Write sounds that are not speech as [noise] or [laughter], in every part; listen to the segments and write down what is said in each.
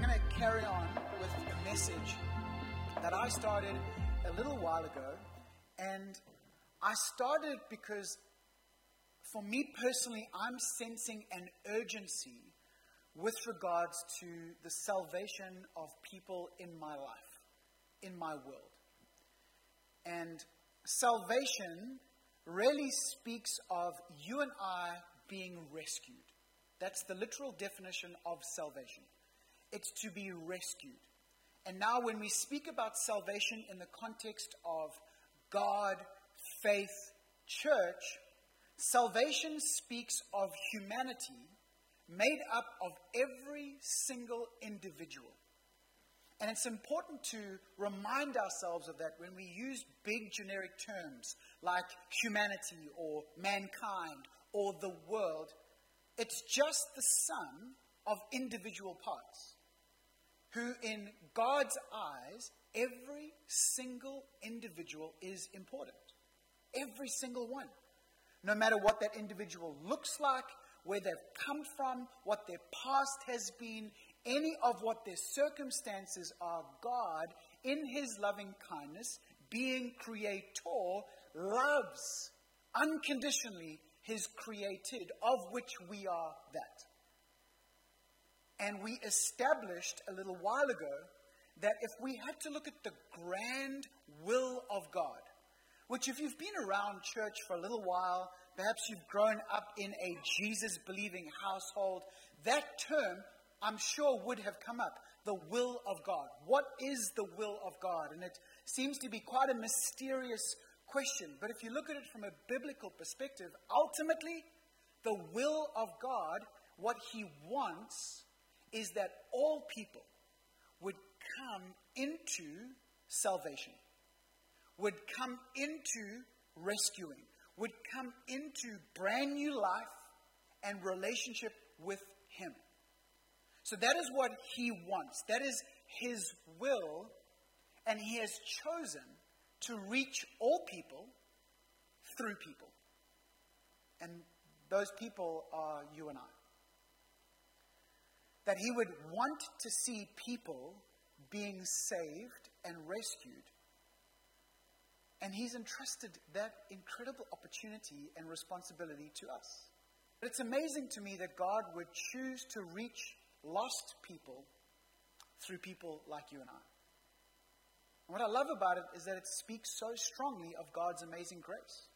I'm going to carry on with a message that I started a little while ago. And I started because, for me personally, I'm sensing an urgency with regards to the salvation of people in my life, in my world. And salvation really speaks of you and I being rescued. That's the literal definition of salvation. It's to be rescued. And now, when we speak about salvation in the context of God, faith, church, salvation speaks of humanity made up of every single individual. And it's important to remind ourselves of that when we use big generic terms like humanity or mankind or the world. It's just the sum of individual parts who, in God's eyes, every single individual is important. Every single one. No matter what that individual looks like, where they've come from, what their past has been, any of what their circumstances are, God, in His loving kindness, being creator, loves unconditionally His created, of which we are that. And we established a little while ago that if we had to look at the grand will of God, which, if you've been around church for a little while, perhaps you've grown up in a Jesus believing household, that term, I'm sure, would have come up. The will of God. What is the will of God? And it seems to be quite a mysterious question. But if you look at it from a biblical perspective, ultimately, the will of God, what He wants, is that all people would come into salvation, would come into rescuing, would come into brand new life and relationship with Him. So that is what He wants. That is His will. And He has chosen to reach all people through people. And those people are you and I that he would want to see people being saved and rescued. And he's entrusted that incredible opportunity and responsibility to us. But it's amazing to me that God would choose to reach lost people through people like you and I. And what I love about it is that it speaks so strongly of God's amazing grace.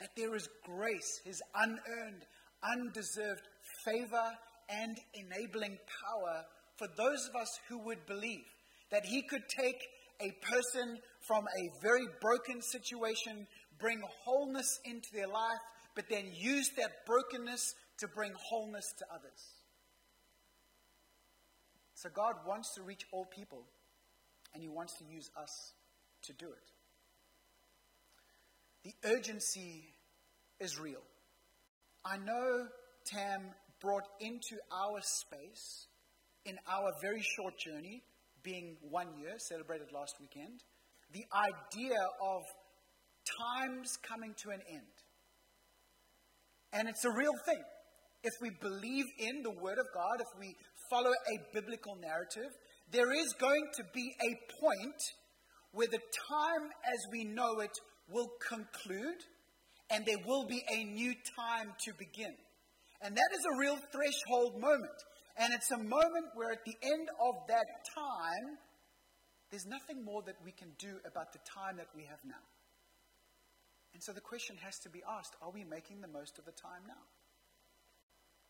That there is grace, his unearned, undeserved favor and enabling power for those of us who would believe that He could take a person from a very broken situation, bring wholeness into their life, but then use that brokenness to bring wholeness to others. So God wants to reach all people, and He wants to use us to do it. The urgency is real. I know Tam brought into our space in our very short journey, being one year, celebrated last weekend, the idea of times coming to an end. And it's a real thing. If we believe in the Word of God, if we follow a biblical narrative, there is going to be a point where the time as we know it will conclude and there will be a new time to begin. And that is a real threshold moment. And it's a moment where at the end of that time, there's nothing more that we can do about the time that we have now. And so the question has to be asked are we making the most of the time now?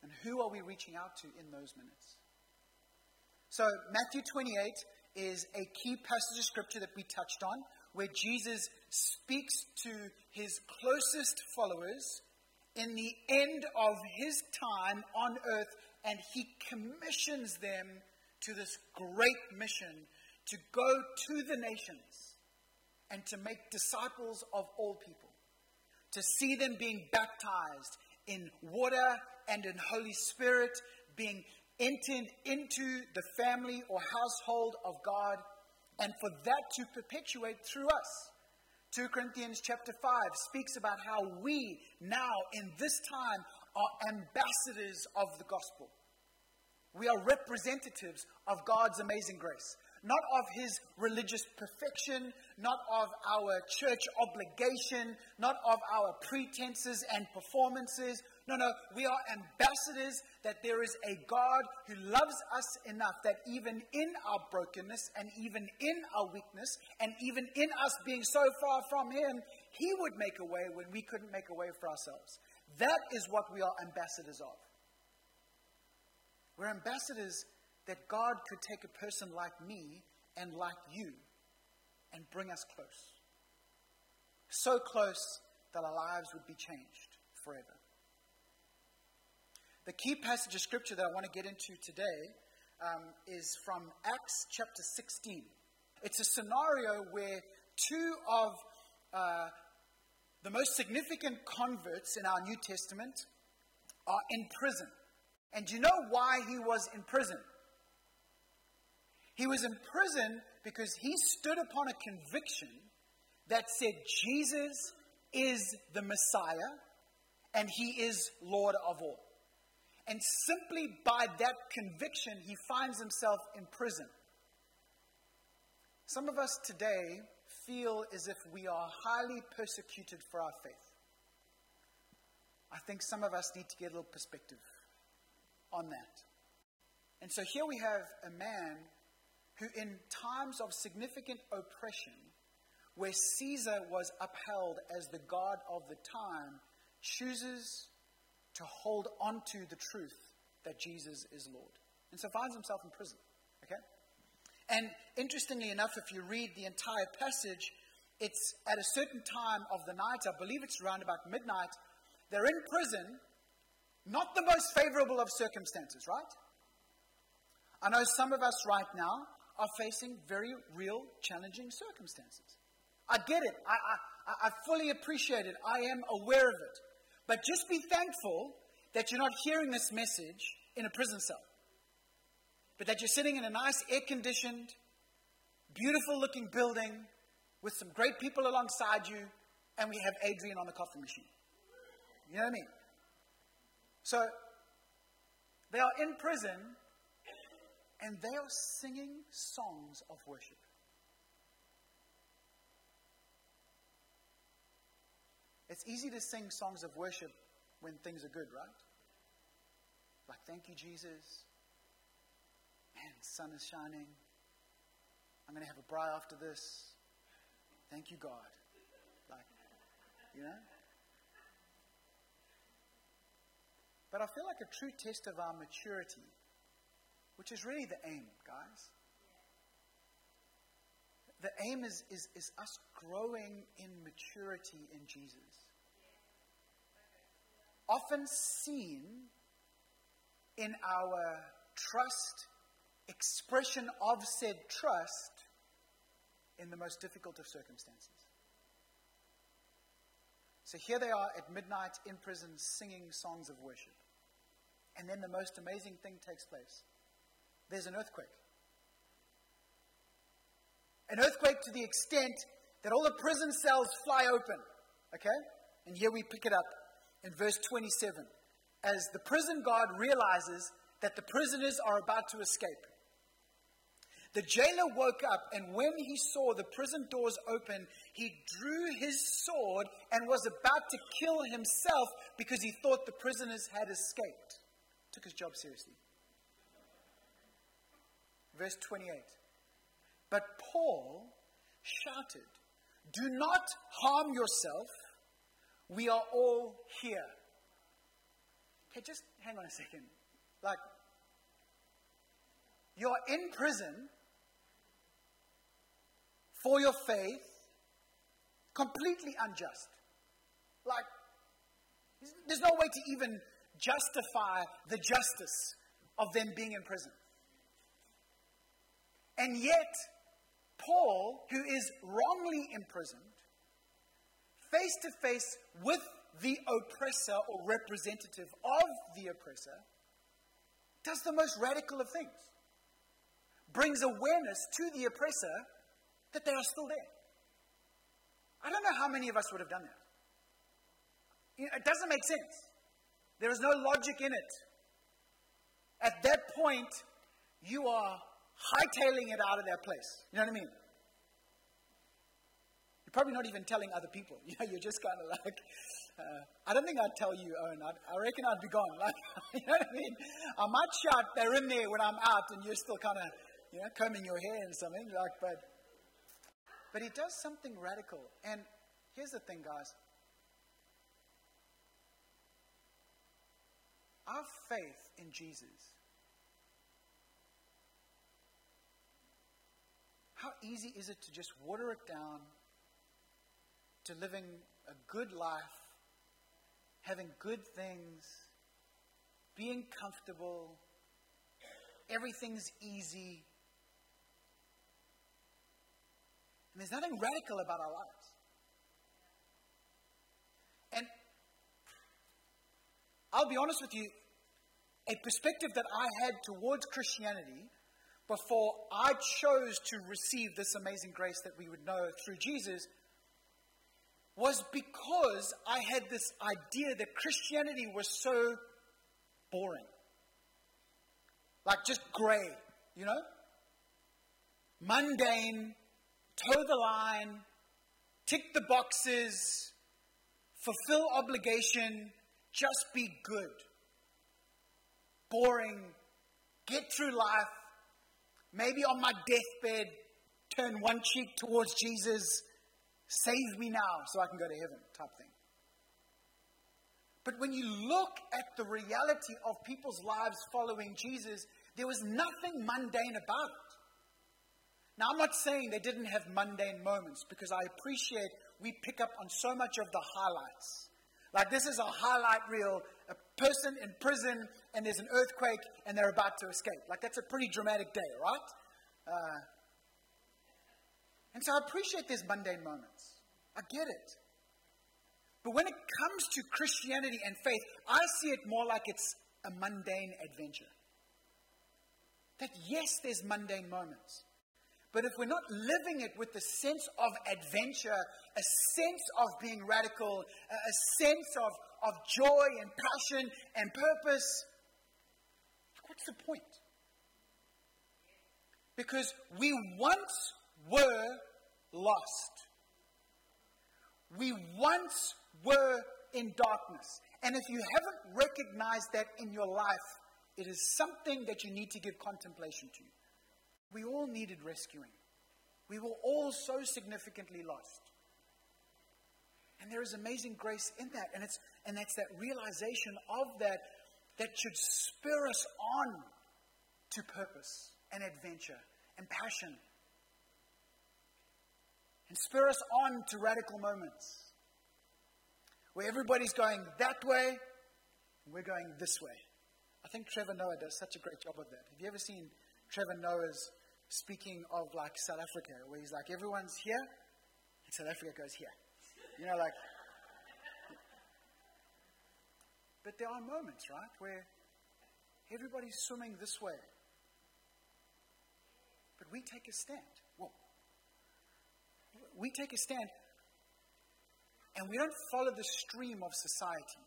And who are we reaching out to in those minutes? So, Matthew 28 is a key passage of scripture that we touched on, where Jesus speaks to his closest followers in the end of his time on earth, and he commissions them to this great mission to go to the nations and to make disciples of all people, to see them being baptized in water and in Holy Spirit, being entered into the family or household of God, and for that to perpetuate through us. 2 Corinthians chapter 5 speaks about how we now in this time are ambassadors of the gospel. We are representatives of God's amazing grace. Not of his religious perfection, not of our church obligation, not of our pretenses and performances. No, no, we are ambassadors that there is a God who loves us enough that even in our brokenness and even in our weakness and even in us being so far from him, he would make a way when we couldn't make a way for ourselves. That is what we are ambassadors of. We're ambassadors that God could take a person like me and like you and bring us close. So close that our lives would be changed forever. The key passage of scripture that I want to get into today um, is from Acts chapter 16. It's a scenario where two of uh, the most significant converts in our New Testament are in prison. And do you know why he was in prison? He was in prison because he stood upon a conviction that said Jesus is the Messiah and he is Lord of all. And simply by that conviction, he finds himself in prison. Some of us today feel as if we are highly persecuted for our faith. I think some of us need to get a little perspective on that. And so here we have a man who, in times of significant oppression, where Caesar was upheld as the God of the time, chooses to hold on to the truth that Jesus is Lord. And so finds himself in prison. Okay? And interestingly enough, if you read the entire passage, it's at a certain time of the night, I believe it's around about midnight, they're in prison, not the most favorable of circumstances, right? I know some of us right now are facing very real, challenging circumstances. I get it. I, I, I fully appreciate it. I am aware of it. But just be thankful that you're not hearing this message in a prison cell, but that you're sitting in a nice, air conditioned, beautiful looking building with some great people alongside you, and we have Adrian on the coffee machine. You know what I mean? So, they are in prison and they are singing songs of worship. It's easy to sing songs of worship when things are good, right? Like, thank you, Jesus. Man, the sun is shining. I'm going to have a braai after this. Thank you, God. Like, you know? But I feel like a true test of our maturity which is really the aim, guys. The aim is, is, is us growing in maturity in Jesus. Often seen in our trust, expression of said trust in the most difficult of circumstances. So here they are at midnight in prison singing songs of worship. And then the most amazing thing takes place there's an earthquake. An earthquake to the extent that all the prison cells fly open. Okay? And here we pick it up in verse 27. As the prison guard realizes that the prisoners are about to escape. The jailer woke up, and when he saw the prison doors open, he drew his sword and was about to kill himself because he thought the prisoners had escaped. Took his job seriously verse 28. But Paul shouted, Do not harm yourself. We are all here. Okay, just hang on a second. Like, you're in prison for your faith, completely unjust. Like, there's no way to even justify the justice of them being in prison. And yet, Paul, who is wrongly imprisoned, face to face with the oppressor or representative of the oppressor, does the most radical of things. Brings awareness to the oppressor that they are still there. I don't know how many of us would have done that. It doesn't make sense. There is no logic in it. at that point, you are hightailing it out of that place. You know what I mean? You're probably not even telling other people. [laughs] You know, you're just kind of like, uh, I don't think I'd tell you, Owen. I'd, I reckon I'd be gone. [laughs] Like, you know what I mean? I might shout, they're in there when I'm out, and you're still kind of, you know, combing your hair and something. Like, but, but he does something radical. And here's the thing, guys. Our faith in Jesus. How easy is it to just water it down to living a good life, having good things, being comfortable, everything's easy. And there's nothing radical about our lives. And I'll be honest with you, a perspective that I had towards Christianity before I chose to receive this amazing grace that we would know through Jesus was because I had this idea that Christianity was so boring. Like just gray, you know? Mundane, toe the line, tick the boxes, fulfill obligation, just be good. Boring, get through life, maybe on my deathbed, turn one cheek towards Jesus Save me now so I can go to heaven, type thing. But when you look at the reality of people's lives following Jesus, there was nothing mundane about it. Now, I'm not saying they didn't have mundane moments because I appreciate we pick up on so much of the highlights. Like, this is a highlight reel a person in prison and there's an earthquake and they're about to escape. Like, that's a pretty dramatic day, right? Uh, and so I appreciate these mundane moments. I get it. But when it comes to Christianity and faith, I see it more like it's a mundane adventure. That yes, there's mundane moments. But if we're not living it with the sense of adventure, a sense of being radical, a sense of, of joy and passion and purpose, what's the point? Because we once were lost. We once were in darkness. And if you haven't recognized that in your life, it is something that you need to give contemplation to. We all needed rescuing. We were all so significantly lost. And there is amazing grace in that. And it's and that's that realization of that that should spur us on to purpose and adventure and passion and spur us on to radical moments where everybody's going that way and we're going this way. I think Trevor Noah does such a great job of that. Have you ever seen Trevor Noah's speaking of like South Africa, where he's like, everyone's here and South Africa goes here? You know, like. But there are moments, right, where everybody's swimming this way. But we take a stand we take a stand and we don't follow the stream of society.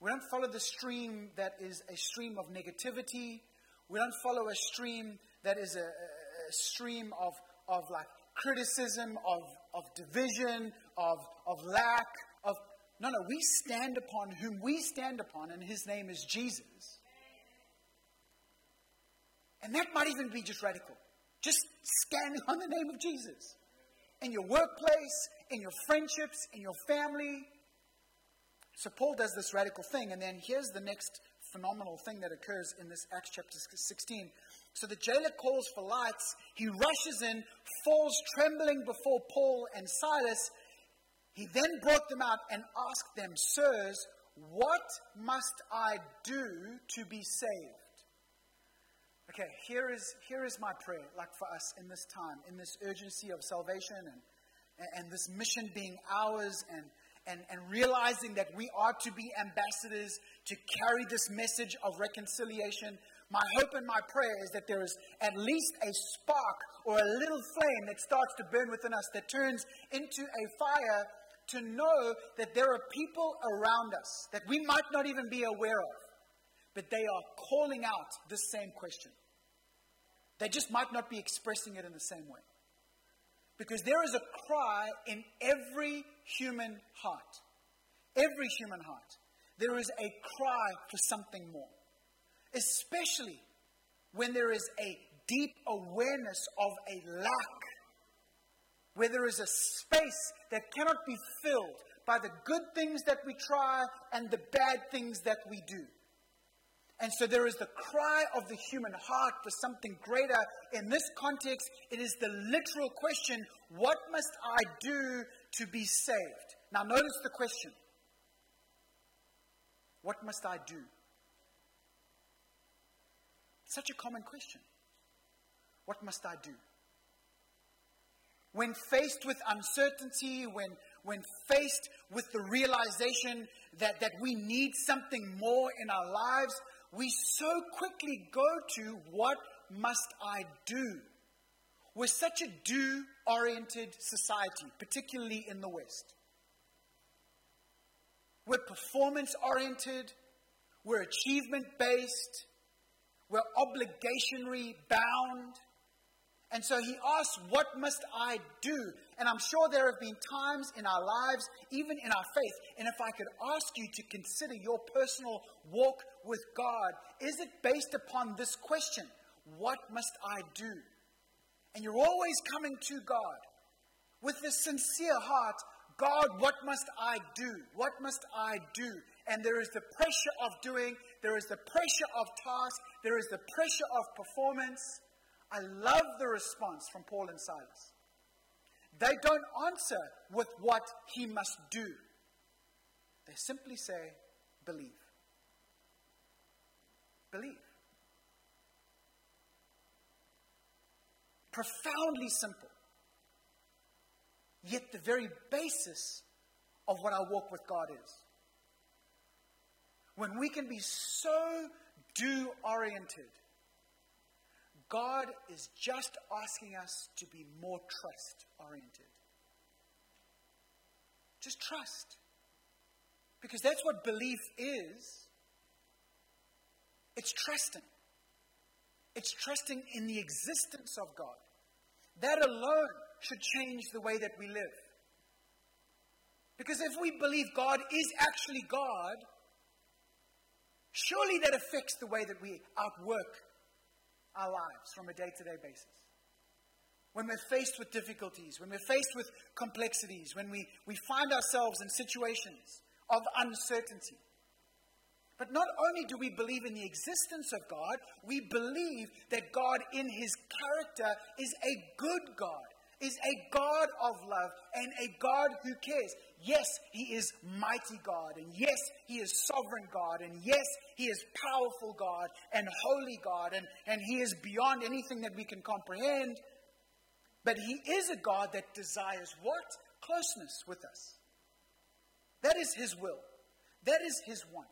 We don't follow the stream that is a stream of negativity. We don't follow a stream that is a, a stream of, of like criticism, of, of division, of, of lack, of no, no, we stand upon whom we stand upon, and his name is Jesus. And that might even be just radical. Just standing on the name of Jesus in your workplace, in your friendships, in your family. So Paul does this radical thing, and then here's the next phenomenal thing that occurs in this Acts chapter 16. So the jailer calls for lights. He rushes in, falls trembling before Paul and Silas. He then brought them out and asked them, Sirs, what must I do to be saved? Okay, here is, here is my prayer, like for us in this time, in this urgency of salvation and, and and this mission being ours and, and, and realizing that we are to be ambassadors to carry this message of reconciliation. My hope and my prayer is that there is at least a spark or a little flame that starts to burn within us that turns into a fire to know that there are people around us that we might not even be aware of but they are calling out this same question. They just might not be expressing it in the same way. Because there is a cry in every human heart. Every human heart. There is a cry for something more. Especially when there is a deep awareness of a lack. Where there is a space that cannot be filled by the good things that we try and the bad things that we do. And so there is the cry of the human heart for something greater. In this context, it is the literal question what must I do to be saved? Now, notice the question What must I do? Such a common question. What must I do? When faced with uncertainty, when, when faced with the realization that, that we need something more in our lives, we so quickly go to what must I do? We're such a do oriented society, particularly in the West. We're performance oriented, we're achievement based, we're obligationary bound. And so he asks, What must I do? And I'm sure there have been times in our lives, even in our faith, and if I could ask you to consider your personal walk with God, is it based upon this question? What must I do? And you're always coming to God with this sincere heart God, what must I do? What must I do? And there is the pressure of doing, there is the pressure of task, there is the pressure of performance. I love the response from Paul and Silas. They don't answer with what he must do, they simply say, believe. Believe. Profoundly simple. Yet the very basis of what our walk with God is. When we can be so do oriented God is just asking us to be more trust oriented. Just trust. Because that's what belief is. It's trusting. It's trusting in the existence of God. That alone should change the way that we live. Because if we believe God is actually God, surely that affects the way that we outwork our lives from a day to day basis. When we're faced with difficulties, when we're faced with complexities, when we, we find ourselves in situations of uncertainty. But not only do we believe in the existence of God, we believe that God, in his character, is a good God is a God of love and a God who cares. Yes, He is mighty God, and yes, He is sovereign God, and yes, He is powerful God and holy God, and, and He is beyond anything that we can comprehend. But He is a God that desires what? Closeness with us. That is His will, that is His want.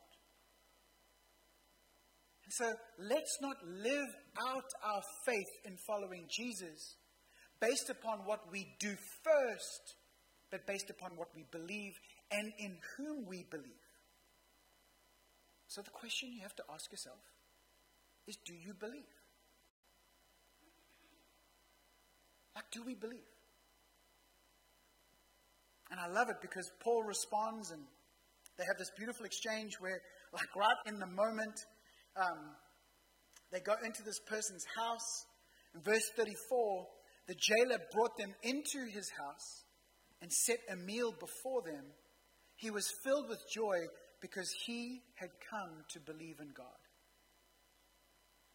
And so let's not live out our faith in following Jesus based upon what we do first, but based upon what we believe and in whom we believe. So the question you have to ask yourself is do you believe? Like, do we believe? And I love it because Paul responds and they have this beautiful exchange where, like, right in the moment, um, they go into this person's house. In verse 34, the jailer brought them into his house and set a meal before them. He was filled with joy because he had come to believe in God.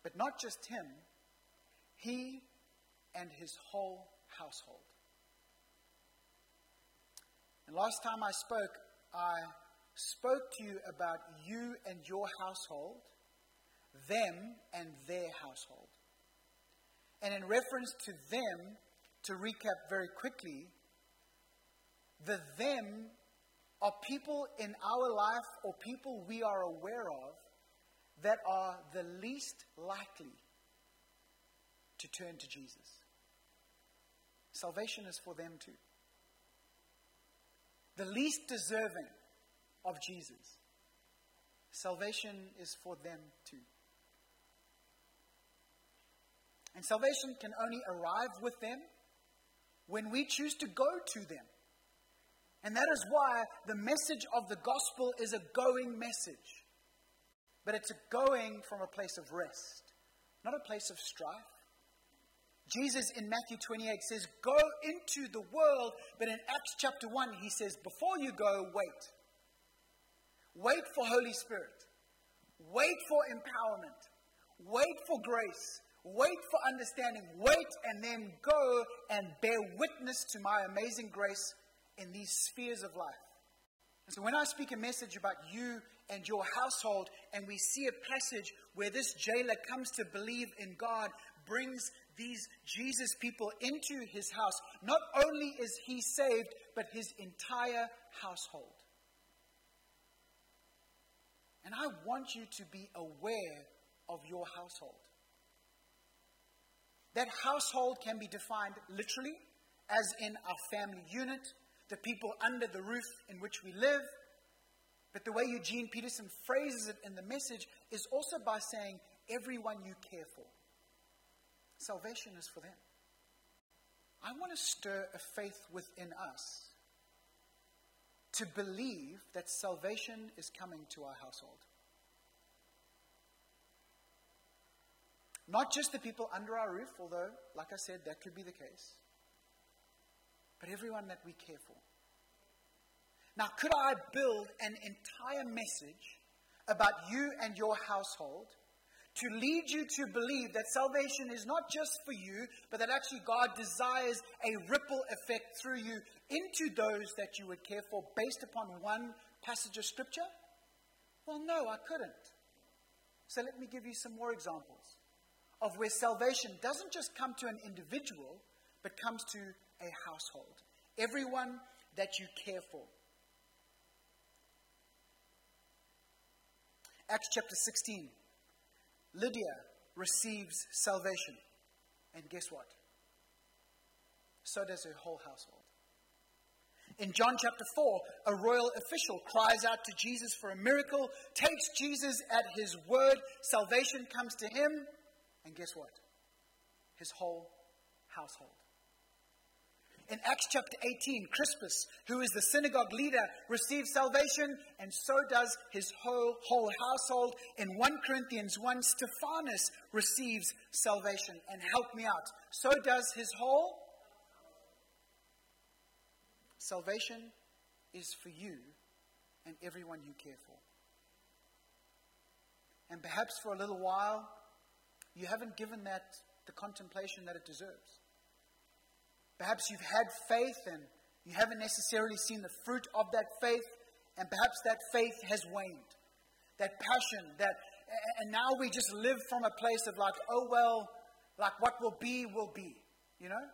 But not just him, he and his whole household. And last time I spoke, I spoke to you about you and your household, them and their household. And in reference to them, to recap very quickly, the them are people in our life or people we are aware of that are the least likely to turn to Jesus. Salvation is for them too. The least deserving of Jesus. salvation is for them too. And salvation can only arrive with them when we choose to go to them. And that is why the message of the gospel is a going message. But it's a going from a place of rest, not a place of strife. Jesus in Matthew 28 says, Go into the world, but in Acts chapter 1, he says, Before you go, wait. Wait for Holy Spirit. Wait for empowerment. Wait for grace. Wait for understanding. Wait and then go and bear witness to my amazing grace in these spheres of life. And so when I speak a message about you and your household, and we see a passage where this jailer comes to believe in God, brings these Jesus people into his house, not only is he saved, but his entire household. And I want you to be aware of your household. That household can be defined literally, as in our family unit, the people under the roof in which we live. But the way Eugene Peterson phrases it in the message is also by saying, everyone you care for. Salvation is for them. I want to stir a faith within us to believe that salvation is coming to our household. Not just the people under our roof, although, like I said, that could be the case, but everyone that we care for. Now, could I build an entire message about you and your household to lead you to believe that salvation is not just for you, but that actually God desires a ripple effect through you into those that you would care for based upon one passage of Scripture? Well, no, I couldn't. So let me give you some more examples of where salvation doesn't just come to an individual, but comes to a household. Everyone that you care for. Acts chapter 16. Lydia receives salvation. And guess what? So does her whole household. In John chapter 4, a royal official cries out to Jesus for a miracle, takes Jesus at his word, salvation comes to him, and guess what? His whole household. In Acts chapter 18, Crispus, who is the synagogue leader, receives salvation, and so does his whole, whole household. In 1 Corinthians 1, Stephanas receives salvation. And help me out. So does his whole. Salvation is for you and everyone you care for. And perhaps for a little while, you haven't given that the contemplation that it deserves. Perhaps you've had faith and you haven't necessarily seen the fruit of that faith, and perhaps that faith has waned. That passion, that, and now we just live from a place of like, oh well, like what will be, will be, you know?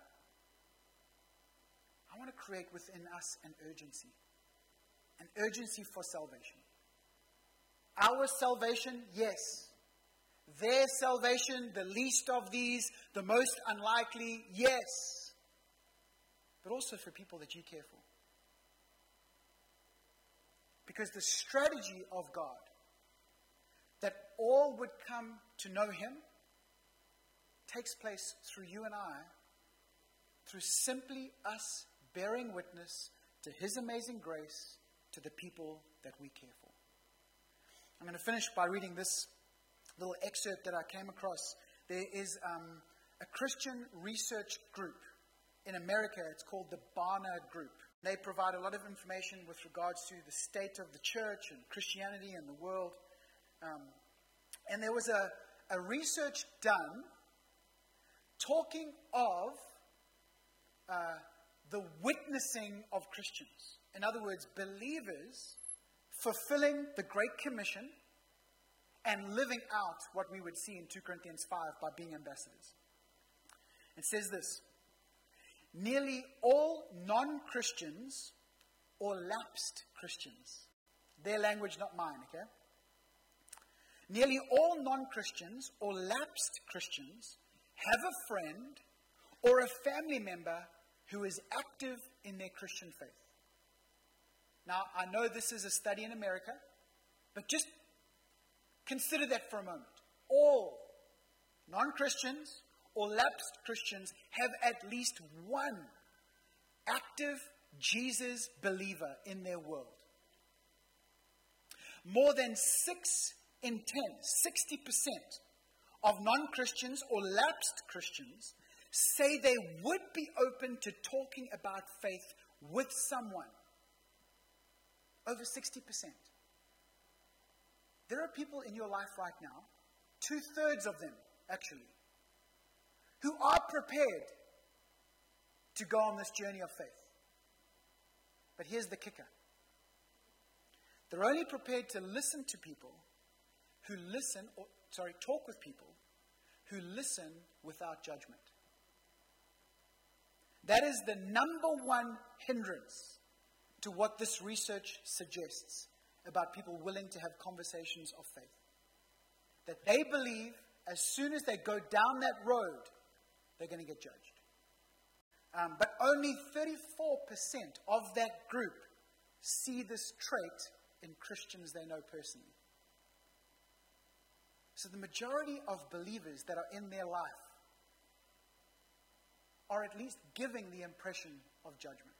I want to create within us an urgency, an urgency for salvation. Our salvation, yes. Their salvation, the least of these, the most unlikely, yes but also for people that you care for. Because the strategy of God that all would come to know Him takes place through you and I, through simply us bearing witness to His amazing grace to the people that we care for. I'm going to finish by reading this little excerpt that I came across. There is um, a Christian research group in America, it's called the Barna Group. They provide a lot of information with regards to the state of the church and Christianity and the world. Um, and there was a, a research done talking of uh, the witnessing of Christians. In other words, believers fulfilling the Great Commission and living out what we would see in 2 Corinthians 5 by being ambassadors. It says this nearly all non Christians or lapsed Christians, their language, not mine, okay? Nearly all non Christians or lapsed Christians have a friend or a family member who is active in their Christian faith. Now, I know this is a study in America, but just Consider that for a moment. All non Christians or lapsed Christians have at least one active Jesus believer in their world. More than 6 in 10, 60% of non Christians or lapsed Christians say they would be open to talking about faith with someone. Over 60%. There are people in your life right now, two thirds of them actually, who are prepared to go on this journey of faith. But here's the kicker they're only prepared to listen to people who listen, or, sorry, talk with people who listen without judgment. That is the number one hindrance to what this research suggests about people willing to have conversations of faith. That they believe as soon as they go down that road, they're going to get judged. Um, but only 34% of that group see this trait in Christians they know personally. So the majority of believers that are in their life are at least giving the impression of judgment.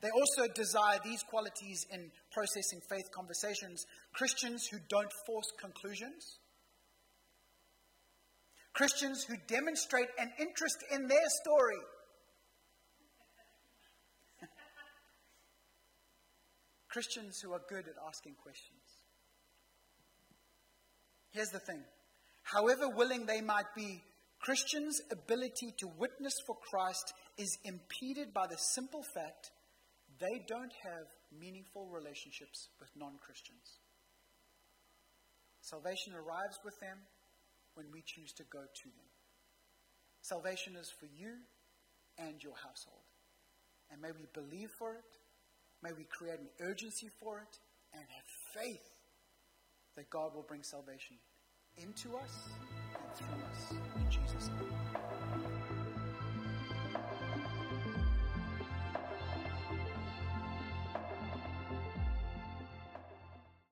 They also desire these qualities in processing faith conversations. Christians who don't force conclusions. Christians who demonstrate an interest in their story. Christians who are good at asking questions. Here's the thing however willing they might be, Christians' ability to witness for Christ is impeded by the simple fact they don't have meaningful relationships with non Christians. Salvation arrives with them when we choose to go to them. Salvation is for you and your household. And may we believe for it, may we create an urgency for it, and have faith that God will bring salvation into us and through us. In Jesus' name.